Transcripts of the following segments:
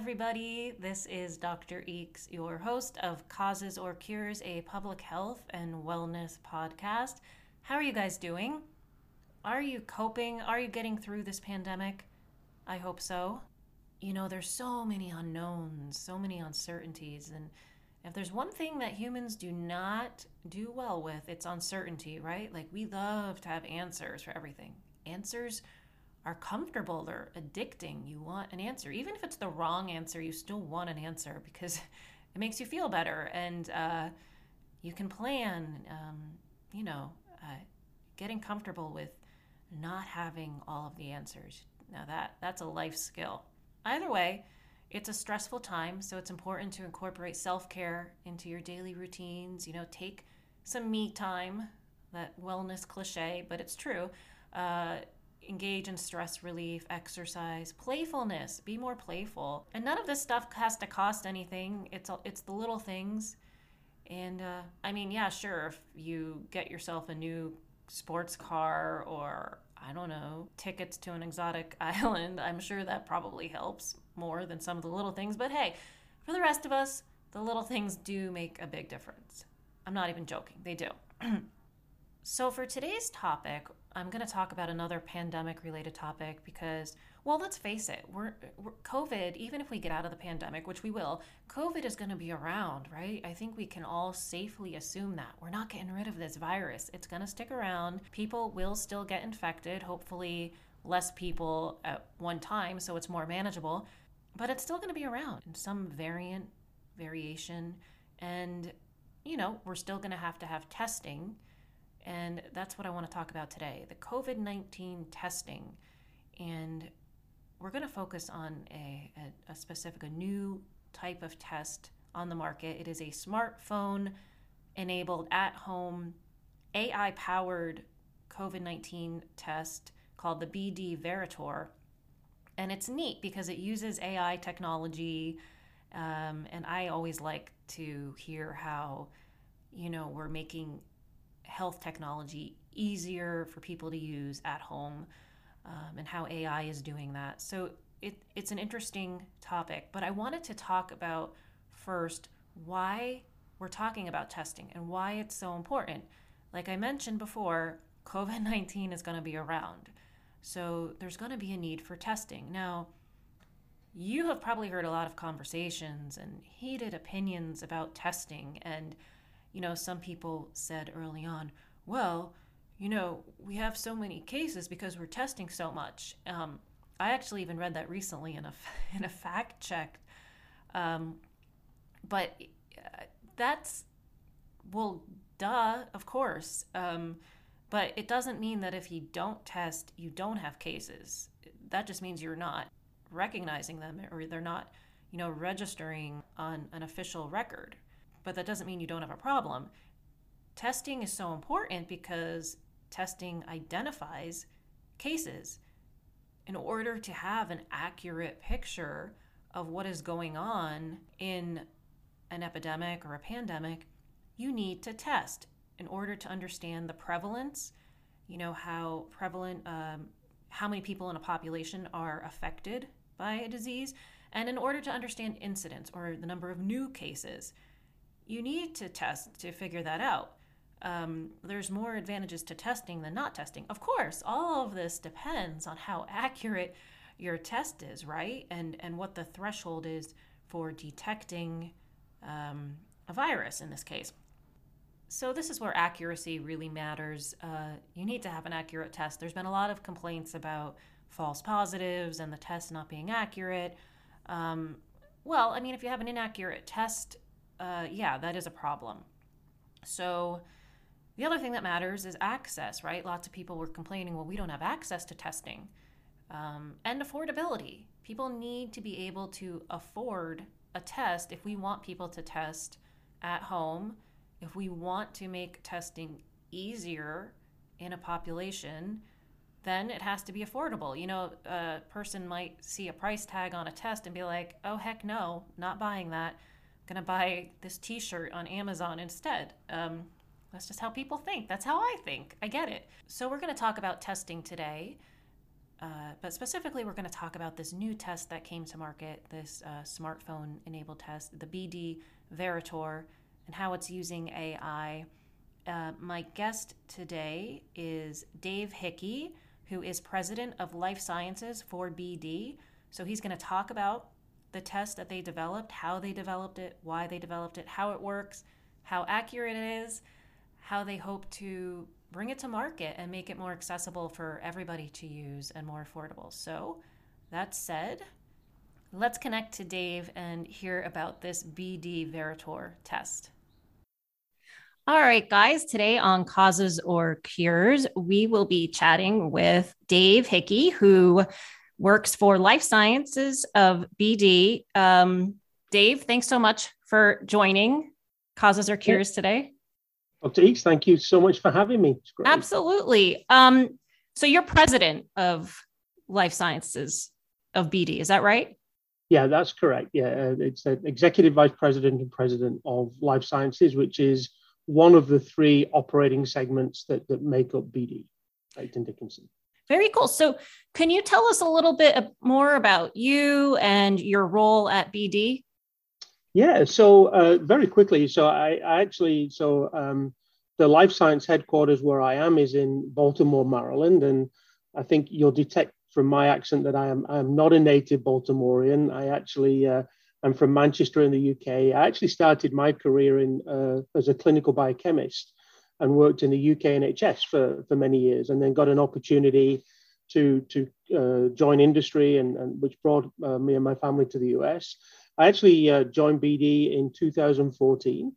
everybody. This is Dr. Eeks, your host of Causes or Cures, a public health and wellness podcast. How are you guys doing? Are you coping? Are you getting through this pandemic? I hope so. You know, there's so many unknowns, so many uncertainties, and if there's one thing that humans do not do well with, it's uncertainty, right? Like we love to have answers for everything. Answers are comfortable, they're addicting. You want an answer. Even if it's the wrong answer, you still want an answer because it makes you feel better and uh, you can plan, um, you know, uh, getting comfortable with not having all of the answers. Now, that, that's a life skill. Either way, it's a stressful time, so it's important to incorporate self care into your daily routines. You know, take some me time, that wellness cliche, but it's true. Uh, engage in stress relief, exercise, playfulness. Be more playful. And none of this stuff has to cost anything. It's it's the little things. And uh, I mean, yeah, sure. If you get yourself a new sports car or I don't know, tickets to an exotic island, I'm sure that probably helps more than some of the little things. But hey, for the rest of us, the little things do make a big difference. I'm not even joking, they do. so, for today's topic, I'm going to talk about another pandemic related topic because, well, let's face it, we're, we're, COVID, even if we get out of the pandemic, which we will, COVID is going to be around, right? I think we can all safely assume that. We're not getting rid of this virus. It's going to stick around. People will still get infected, hopefully, less people at one time, so it's more manageable, but it's still going to be around in some variant, variation. And, you know, we're still going to have to have testing and that's what I want to talk about today the COVID 19 testing. And we're going to focus on a, a, a, specific, a new type of test on the market. It is a smartphone enabled at home, AI powered COVID 19 test called the BD Veritor. And it's neat because it uses AI technology. Um, and I always like to hear how, you know, we're making health technology easier for people to use at home um, and how AI is doing that. So it, it's an interesting topic, but I wanted to talk about first why we're talking about testing and why it's so important. Like I mentioned before, COVID 19 is going to be around. So there's going to be a need for testing. Now, you have probably heard a lot of conversations and heated opinions about testing and you know, some people said early on, well, you know, we have so many cases because we're testing so much. Um, I actually even read that recently in a in a fact check, um, but uh, that's well, duh, of course. Um, but it doesn't mean that if you don't test, you don't have cases. That just means you're not recognizing them or they're not, you know, registering on an official record but that doesn't mean you don't have a problem. Testing is so important because testing identifies cases. In order to have an accurate picture of what is going on in an epidemic or a pandemic, you need to test in order to understand the prevalence, you know, how prevalent, um, how many people in a population are affected by a disease, and in order to understand incidence or the number of new cases you need to test to figure that out. Um, there's more advantages to testing than not testing. Of course, all of this depends on how accurate your test is, right? And and what the threshold is for detecting um, a virus in this case. So this is where accuracy really matters. Uh, you need to have an accurate test. There's been a lot of complaints about false positives and the test not being accurate. Um, well, I mean, if you have an inaccurate test, uh, yeah, that is a problem. So, the other thing that matters is access, right? Lots of people were complaining, well, we don't have access to testing. Um, and affordability. People need to be able to afford a test if we want people to test at home, if we want to make testing easier in a population, then it has to be affordable. You know, a person might see a price tag on a test and be like, oh, heck no, not buying that going to buy this t shirt on Amazon instead. Um, that's just how people think. That's how I think. I get it. So, we're going to talk about testing today. uh, but specifically, we're going to talk about this new test that came to market, this uh, smartphone enabled test, the BD Veritor, and how it's using AI. Uh, my guest today is Dave Hickey, who is president of life sciences for BD. So he's going to talk about the test that they developed, how they developed it, why they developed it, how it works, how accurate it is, how they hope to bring it to market and make it more accessible for everybody to use and more affordable. So, that said, let's connect to Dave and hear about this BD Veritor test. All right, guys, today on Causes or Cures, we will be chatting with Dave Hickey, who works for Life Sciences of BD. Um, Dave, thanks so much for joining Causes or Cures today. Dr. Eeks, thank you so much for having me. Absolutely. Um, so you're president of Life Sciences of BD, is that right? Yeah, that's correct. Yeah, uh, it's an executive vice president and president of Life Sciences, which is one of the three operating segments that, that make up BD, Becton Dickinson. Very cool. So, can you tell us a little bit more about you and your role at BD? Yeah, so uh, very quickly. So I, I actually, so um, the life science headquarters where I am is in Baltimore, Maryland, and I think you'll detect from my accent that I am I am not a native Baltimorean. I actually uh, am from Manchester in the UK. I actually started my career in uh, as a clinical biochemist and worked in the UK NHS for for many years, and then got an opportunity to to uh, join industry, and, and which brought uh, me and my family to the US. I actually uh, joined BD in 2014.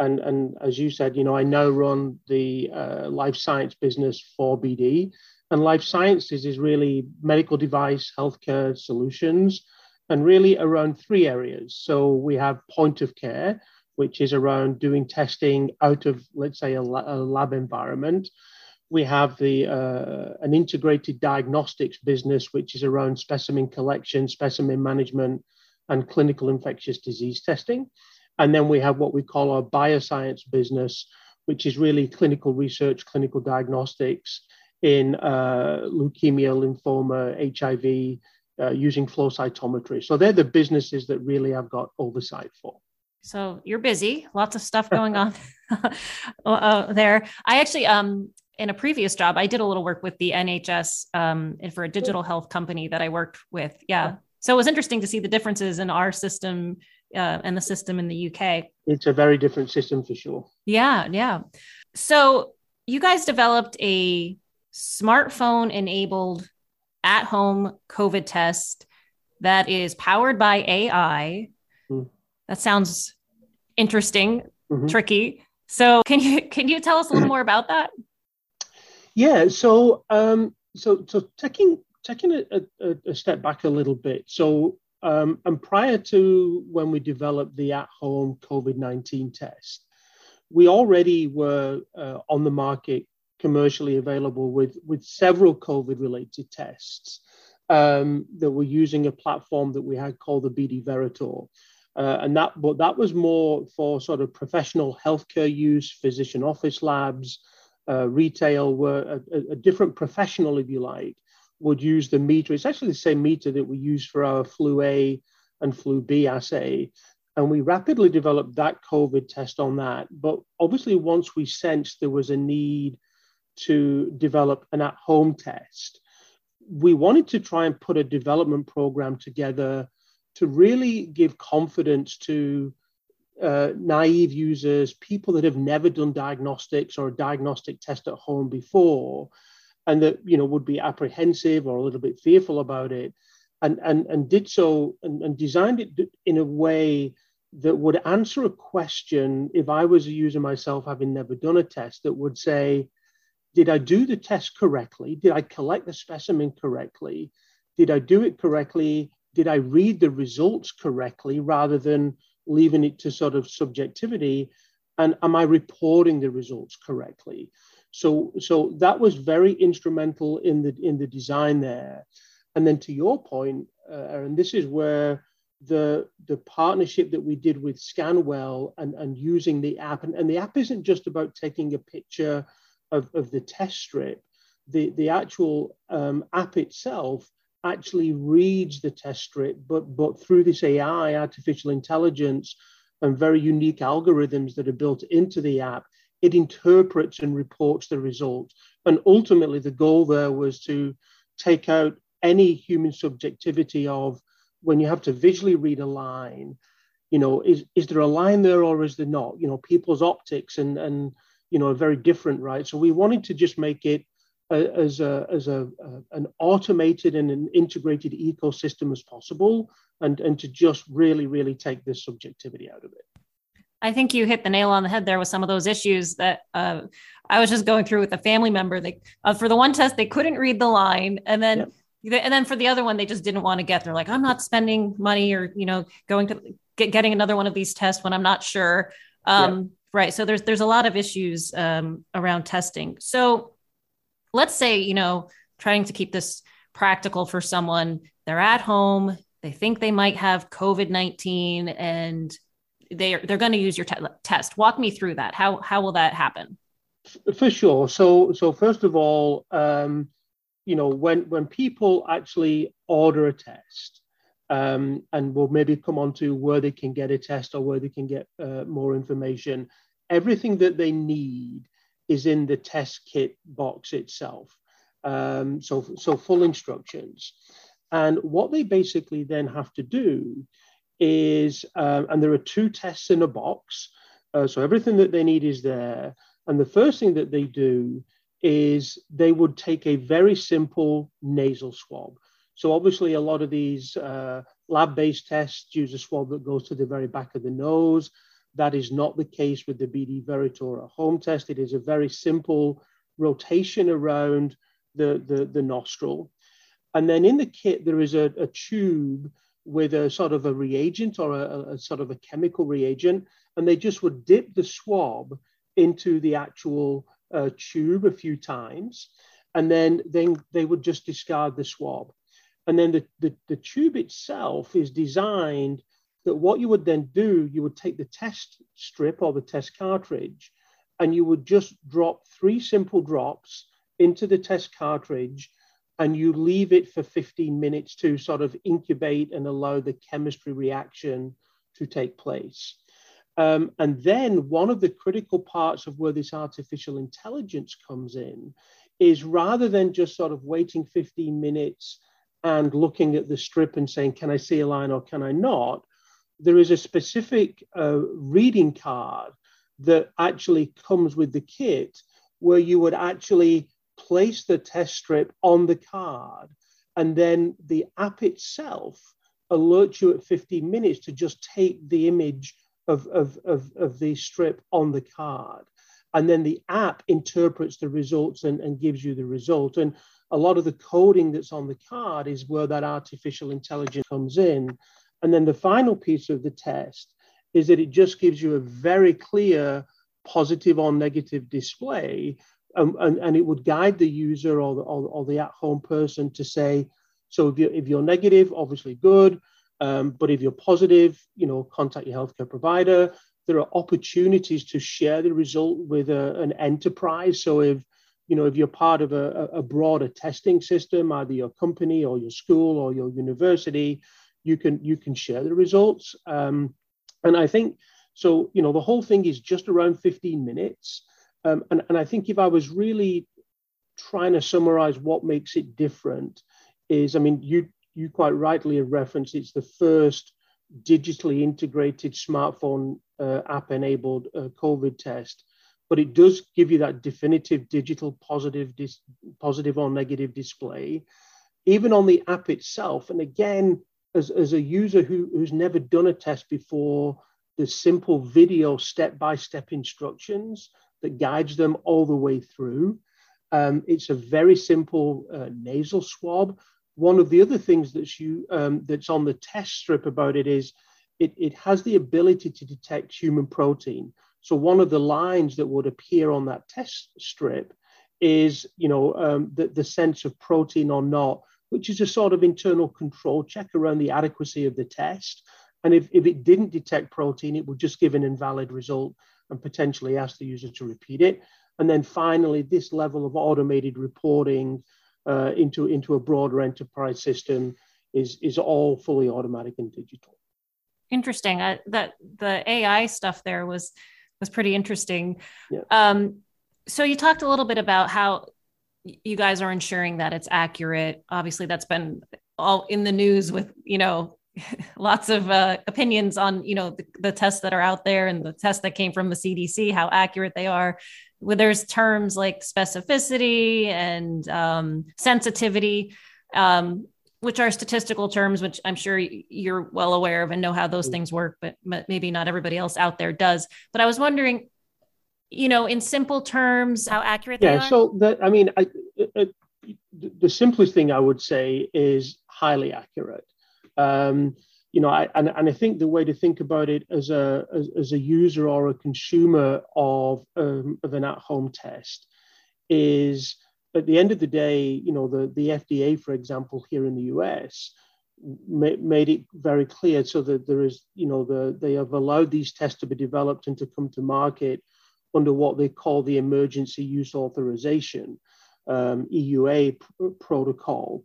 And, and as you said, you know, I now run the uh, life science business for BD. And life sciences is really medical device, healthcare solutions, and really around three areas. So we have point of care, which is around doing testing out of, let's say, a, lab environment. We have the uh, an integrated diagnostics business, which is around specimen collection, specimen management, and clinical infectious disease testing. And then we have what we call our bioscience business, which is really clinical research, clinical diagnostics in uh, leukemia, lymphoma, HIV, uh, using flow cytometry. So they're the businesses that really I've got oversight for. So you're busy, lots of stuff going on uh, there. I actually, um, in a previous job, I did a little work with the NHS um, and for a digital health company that I worked with. Yeah, so it was interesting to see the differences in our system uh, and the system in the UK. It's a very different system for sure. Yeah, yeah. So you guys developed a smartphone enabled at home COVID test that is powered by AI. That sounds interesting, mm-hmm. tricky. So can you can you tell us a little more about that? Yeah, so um, so so taking taking a, a, a step back a little bit. So, um, and prior to when we developed the at-home COVID-19 test, we already were uh, on the market commercially available with, with several COVID-related tests um, that were using a platform that we had called the BD Veritor. Uh, and that, but that was more for sort of professional healthcare use, physician office labs, uh, retail, were a, a, different professional, if you like, would use the meter. It's actually the same meter that we use for our flu A and flu B assay. And we rapidly developed that COVID test on that. But obviously, once we sensed there was a need to develop an at home test, we wanted to try and put a development program together to really give confidence to uh, naive users, people that have never done diagnostics or a diagnostic test at home before, and that you know would be apprehensive or a little bit fearful about it and and and did so and, and designed it in a way that would answer a question if i was a user myself having never done a test that would say did i do the test correctly? Did i collect the specimen correctly? Did i do it correctly did i read the results correctly rather than leaving it to sort of subjectivity and am i reporting the results correctly so, so that was very instrumental in the in the design there. And then to your point, uh, and this is where the the partnership that we did with Scanwell and, and using the app, and, and the app isn't just about taking a picture of, of the test strip. the, the actual um, app itself actually reads the test strip, but, but through this AI, artificial intelligence, and very unique algorithms that are built into the app, it interprets and reports the results. And ultimately, the goal there was to take out any human subjectivity of when you have to visually read a line, you know, is, is there a line there or is there not? You know, people's optics and, and you know, are very different, right? So we wanted to just make it as a as a, an automated and an integrated ecosystem as possible, and and to just really really take this subjectivity out of it. I think you hit the nail on the head there with some of those issues that uh, I was just going through with a family member. They uh, for the one test they couldn't read the line, and then yep. and then for the other one they just didn't want to get. They're like, I'm not spending money or you know going to get getting another one of these tests when I'm not sure. Um, yep. Right. So there's there's a lot of issues um, around testing. So let's say, you know, trying to keep this practical for someone, they're at home, they think they might have COVID 19 and they're, they're going to use your te- test. Walk me through that. How, how will that happen? For sure. So, so first of all, um, you know, when, when people actually order a test, um, and we'll maybe come on to where they can get a test or where they can get uh, more information, everything that they need is in the test kit box itself. Um, so, so full instructions. And what they basically then have to do is, um, and there are two tests in a box. Uh, so everything that they need is there. And the first thing that they do is they would take a very simple nasal swab. So obviously a lot of these uh, lab-based tests use a swab that goes to the very back of the nose. That is not the case with the BD Veritora home test. It is a very simple rotation around the, the, the nostril. And then in the kit, there is a, a tube with a sort of a reagent or a, a, sort of a chemical reagent. And they just would dip the swab into the actual uh, tube a few times. And then, then they would just discard the swab. And then the, the, the tube itself is designed that what you would then do, you would take the test strip or the test cartridge, and you would just drop three simple drops into the test cartridge, and you leave it for 15 minutes to sort of incubate and allow the chemistry reaction to take place. Um, and then one of the critical parts of where this artificial intelligence comes in is rather than just sort of waiting 15 minutes and looking at the strip and saying, can I see a line or can I not? There is a specific uh, reading card that actually comes with the kit where you would actually place the test strip on the card and then the app itself alerts you at 15 minutes to just take the image of, of, of, of the strip on the card. And then the app interprets the results and, and gives you the result. And a lot of the coding that's on the card is where that artificial intelligence comes in. And then the final piece of the test is that it just gives you a very clear positive or negative display. Um, and, and it would guide the user or the, or, or the at-home person to say, so if you're, if you're negative, obviously good. Um, but if you're positive, you know, contact your healthcare provider. There are opportunities to share the result with a, an enterprise. So if you know if you're part of a, a broader testing system, either your company or your school or your university, you can you can share the results. Um, and I think so. You know, the whole thing is just around 15 minutes. Um, and, and I think if I was really trying to summarize what makes it different, is I mean, you you quite rightly have referenced it's the first digitally integrated smartphone uh, app enabled uh, COVID test, but it does give you that definitive digital positive, dis- positive or negative display, even on the app itself. And again, as, as a user who, who's never done a test before, the simple video step-by-step instructions that guides them all the way through. Um, it's a very simple uh, nasal swab. One of the other things that's you um, that's on the test strip about it is it, it has the ability to detect human protein. So one of the lines that would appear on that test strip is, you know, um, the, the sense of protein or not which is a sort of internal control check around the adequacy of the test. And if, if it didn't detect protein, it would just give an invalid result and potentially ask the user to repeat it. and then finally this level of automated reporting uh, into into a broader enterprise system is is all fully automatic and digital. Interesting. That the AI stuff there was was pretty interesting. Yeah. Um, so you talked a little bit about how you guys are ensuring that it's accurate. Obviously, that's been all in the news with you know lots of uh, opinions on you know the, the, tests that are out there and the tests that came from the CDC, how accurate they are. Where there's terms like specificity and um, sensitivity, um, which are statistical terms, which I'm sure you're well aware of and know how those mm. things work, but, but maybe not everybody else out there does. But I was wondering, you know, in simple terms, how accurate they are? yeah, so that I mean, I, uh, the simplest thing I would say is highly accurate. Um, you know, I, and, and I think the way to think about it as a as, as a user or a consumer of um, of an at-home test is at the end of the day, you know, the, the FDA, for example, here in the US, made it very clear so that there is, you know, the, they have allowed these tests to be developed and to come to market under what they call the emergency use authorization, um, EUA pr- protocol.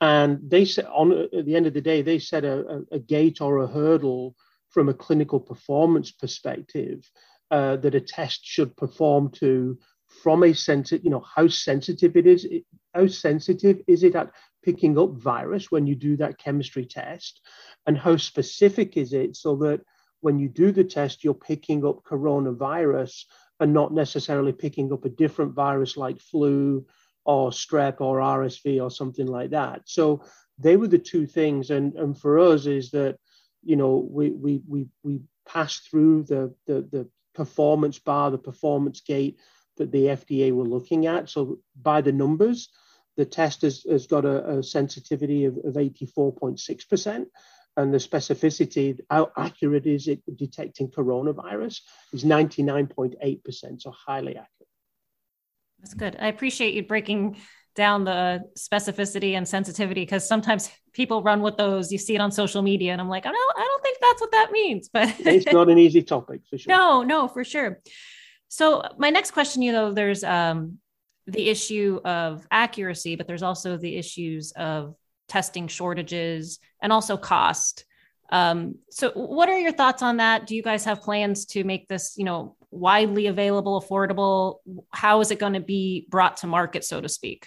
And they said, on at the end of the day, they set a, a, a gate or a hurdle from a clinical performance perspective uh, that a test should perform to from a sensitive, you know, how sensitive it is. How sensitive is it at picking up virus when you do that chemistry test? And how specific is it so that when you do the test, you're picking up coronavirus and not necessarily picking up a different virus like flu or strep or RSV or something like that. So they were the two things. And, and for us is that, you know, we we we we passed through the the, the performance bar, the performance gate that the FDA were looking at. So by the numbers, the test has, has got a, a sensitivity of, of 84.6%. And the specificity, how accurate is it detecting coronavirus, is 99.8%, so highly accurate. That's good. I appreciate you breaking down the specificity and sensitivity because sometimes people run with those. You see it on social media, and I'm like, I don't, I don't think that's what that means. But it's not an easy topic for sure. No, no, for sure. So my next question, you know, there's um, the issue of accuracy, but there's also the issues of testing shortages and also cost. Um, so what are your thoughts on that? Do you guys have plans to make this, you know, widely available, affordable? How is it going to be brought to market, so to speak?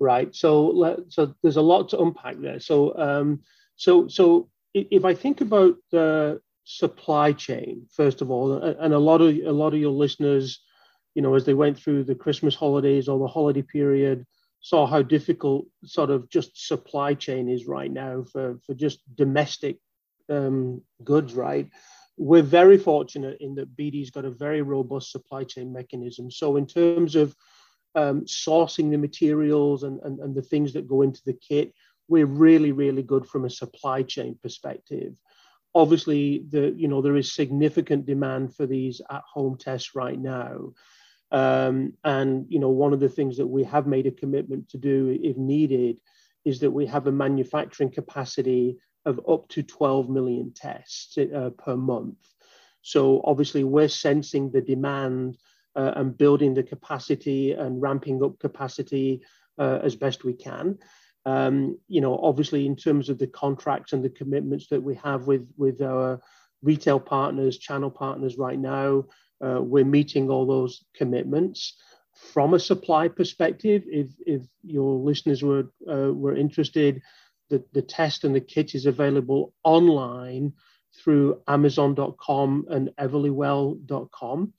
Right. So, so there's a lot to unpack there. So, um, so, so if I think about the supply chain first of all, and a lot of a lot of your listeners, you know, as they went through the Christmas holidays or the holiday period, saw how difficult sort of just supply chain is right now for for just domestic um, goods, right? We're very fortunate in that BD's got a very robust supply chain mechanism. So in terms of um, sourcing the materials and, and, and the things that go into the kit, we're really, really good from a supply chain perspective obviously the you know there is significant demand for these at home tests right now um, and you know one of the things that we have made a commitment to do if needed is that we have a manufacturing capacity of up to 12 million tests uh, per month. So obviously we're sensing the demand uh, and building the capacity and ramping up capacity uh, as best we can. Um, you know, obviously, in terms of the contracts and the commitments that we have with with our retail partners, channel partners right now, uh, we're meeting all those commitments. From a supply perspective, if if your listeners were uh, were interested, the, the test and the kit is available online through Amazon.com and Everlywell.com.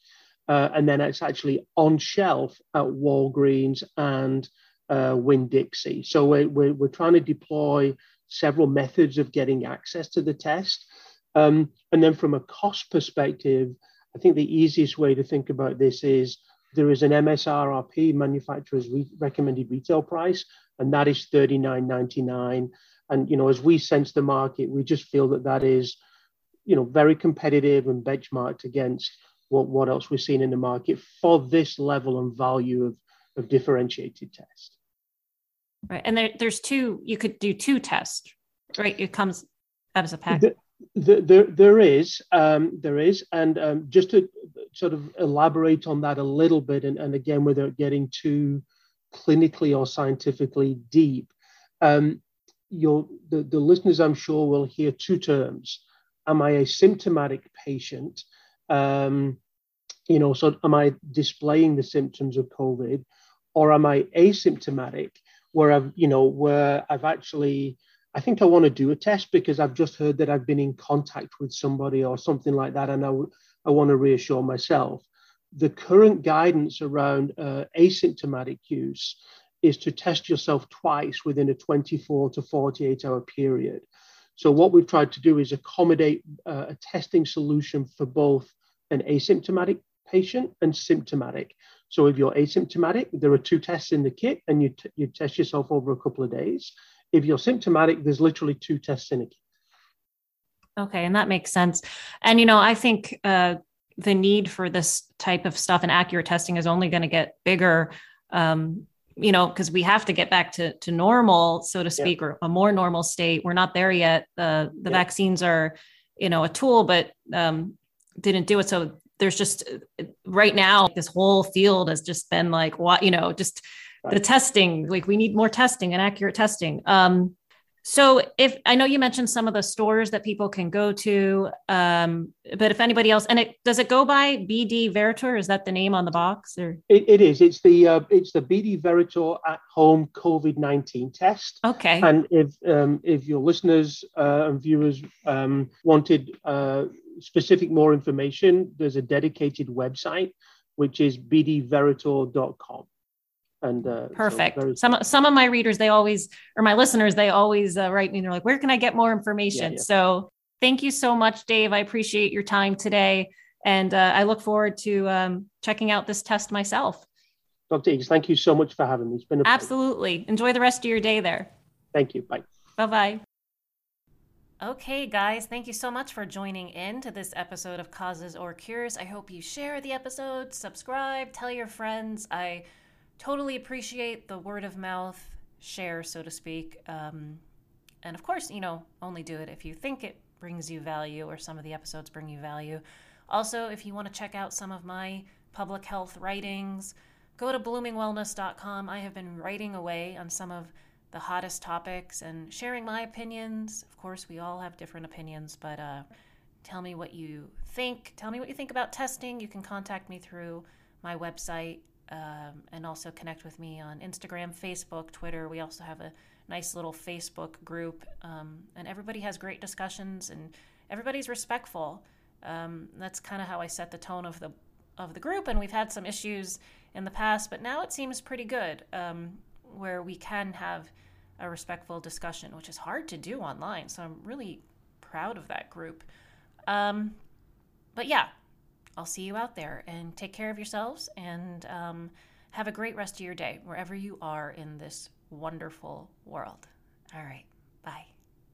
Uh, and then it's actually on shelf at Walgreens and uh, Winn Dixie. So we're, we're, we're, trying to deploy several methods of getting access to the test. Um, and then from a cost perspective, I think the easiest way to think about this is there is an MSRP, manufacturer's re- recommended retail price, and that is $39.99. And you know, as we sense the market, we just feel that that is, you know, very competitive and benchmarked against what, what else we're seeing in the market for this level and value of, of differentiated test. Right. And there, there's two, you could do two tests, right? It comes as a pack. The, There, there is, um, there is, and um, just to sort of elaborate on that a little bit, and, and again, without getting too clinically or scientifically deep, um, your the, the listeners, I'm sure, will hear two terms. Am I a symptomatic patient? Um, you know, so am I displaying the symptoms of COVID, or am I asymptomatic, where I've, you know, where I've actually I think I want to do a test because I've just heard that I've been in contact with somebody or something like that, and I, I want to reassure myself. The current guidance around uh, asymptomatic use is to test yourself twice within a 24 to 48 hour period. So, what we've tried to do is accommodate uh, a testing solution for both an asymptomatic patient and symptomatic. So, if you're asymptomatic, there are two tests in the kit, and you, t- you test yourself over a couple of days if you're symptomatic, there's literally two tests in it. Okay, and that makes sense. And you know, I think uh, the need for this type of stuff and accurate testing is only going to get bigger. Um, you know, because we have to get back to to normal, so to speak, yeah. or a more normal state. We're not there yet. Uh, the yeah. vaccines are, you know, a tool, but um, didn't do it. So there's just right now this whole field has just been like what you know just the testing like we need more testing and accurate testing. Um, so if i know you mentioned some of the stores that people can go to um, but if anybody else and it does it go by bd veritor? Is that the name on the box or? It, it is. It's the uh, it's the bd veritor at home covid-19 test. Okay. And if um, if your listeners uh, and viewers um, wanted uh, specific more information there's a dedicated website which is bdveritor.com and uh, perfect. so some some of my readers they always or my listeners they always uh, write me and they're like where can i get more information? Yeah, yeah. so thank you so much dave. I appreciate your time today and uh, i look forward to um, checking out this test myself. Dr Eeks, thank you so much for having me. It's been a absolutely. Pleasure. enjoy the rest of your day there. Thank you. Bye. Bye-bye. Okay, guys, thank you so much for joining in to this episode of Causes or Cures. I hope you share the episode, subscribe, tell your friends. I totally appreciate the word of mouth share, so to speak. Um, and of course, you know, only do it if you think it brings you value or some of the episodes bring you value. Also, if you want to check out some of my public health writings, go to bloomingwellness.com. I have been writing away on some of the hottest topics and sharing my opinions. Of course, we all have different opinions, but uh, tell me what you think. Tell me what you think about testing. You can contact me through my website, um, and also connect with me on Instagram, Facebook, Twitter. We also have a nice little Facebook group, um, and everybody has great discussions and everybody's respectful. Um, that's kind of how I set the tone of the of the group, and we've had some issues in the past, but now it seems pretty good, um, where we can have a respectful discussion, which is hard to do online. So I'm really proud of that group. Um, but yeah, I'll see you out there and take care of yourselves and um, have a great rest of your day wherever you are in this wonderful world. All right. Bye.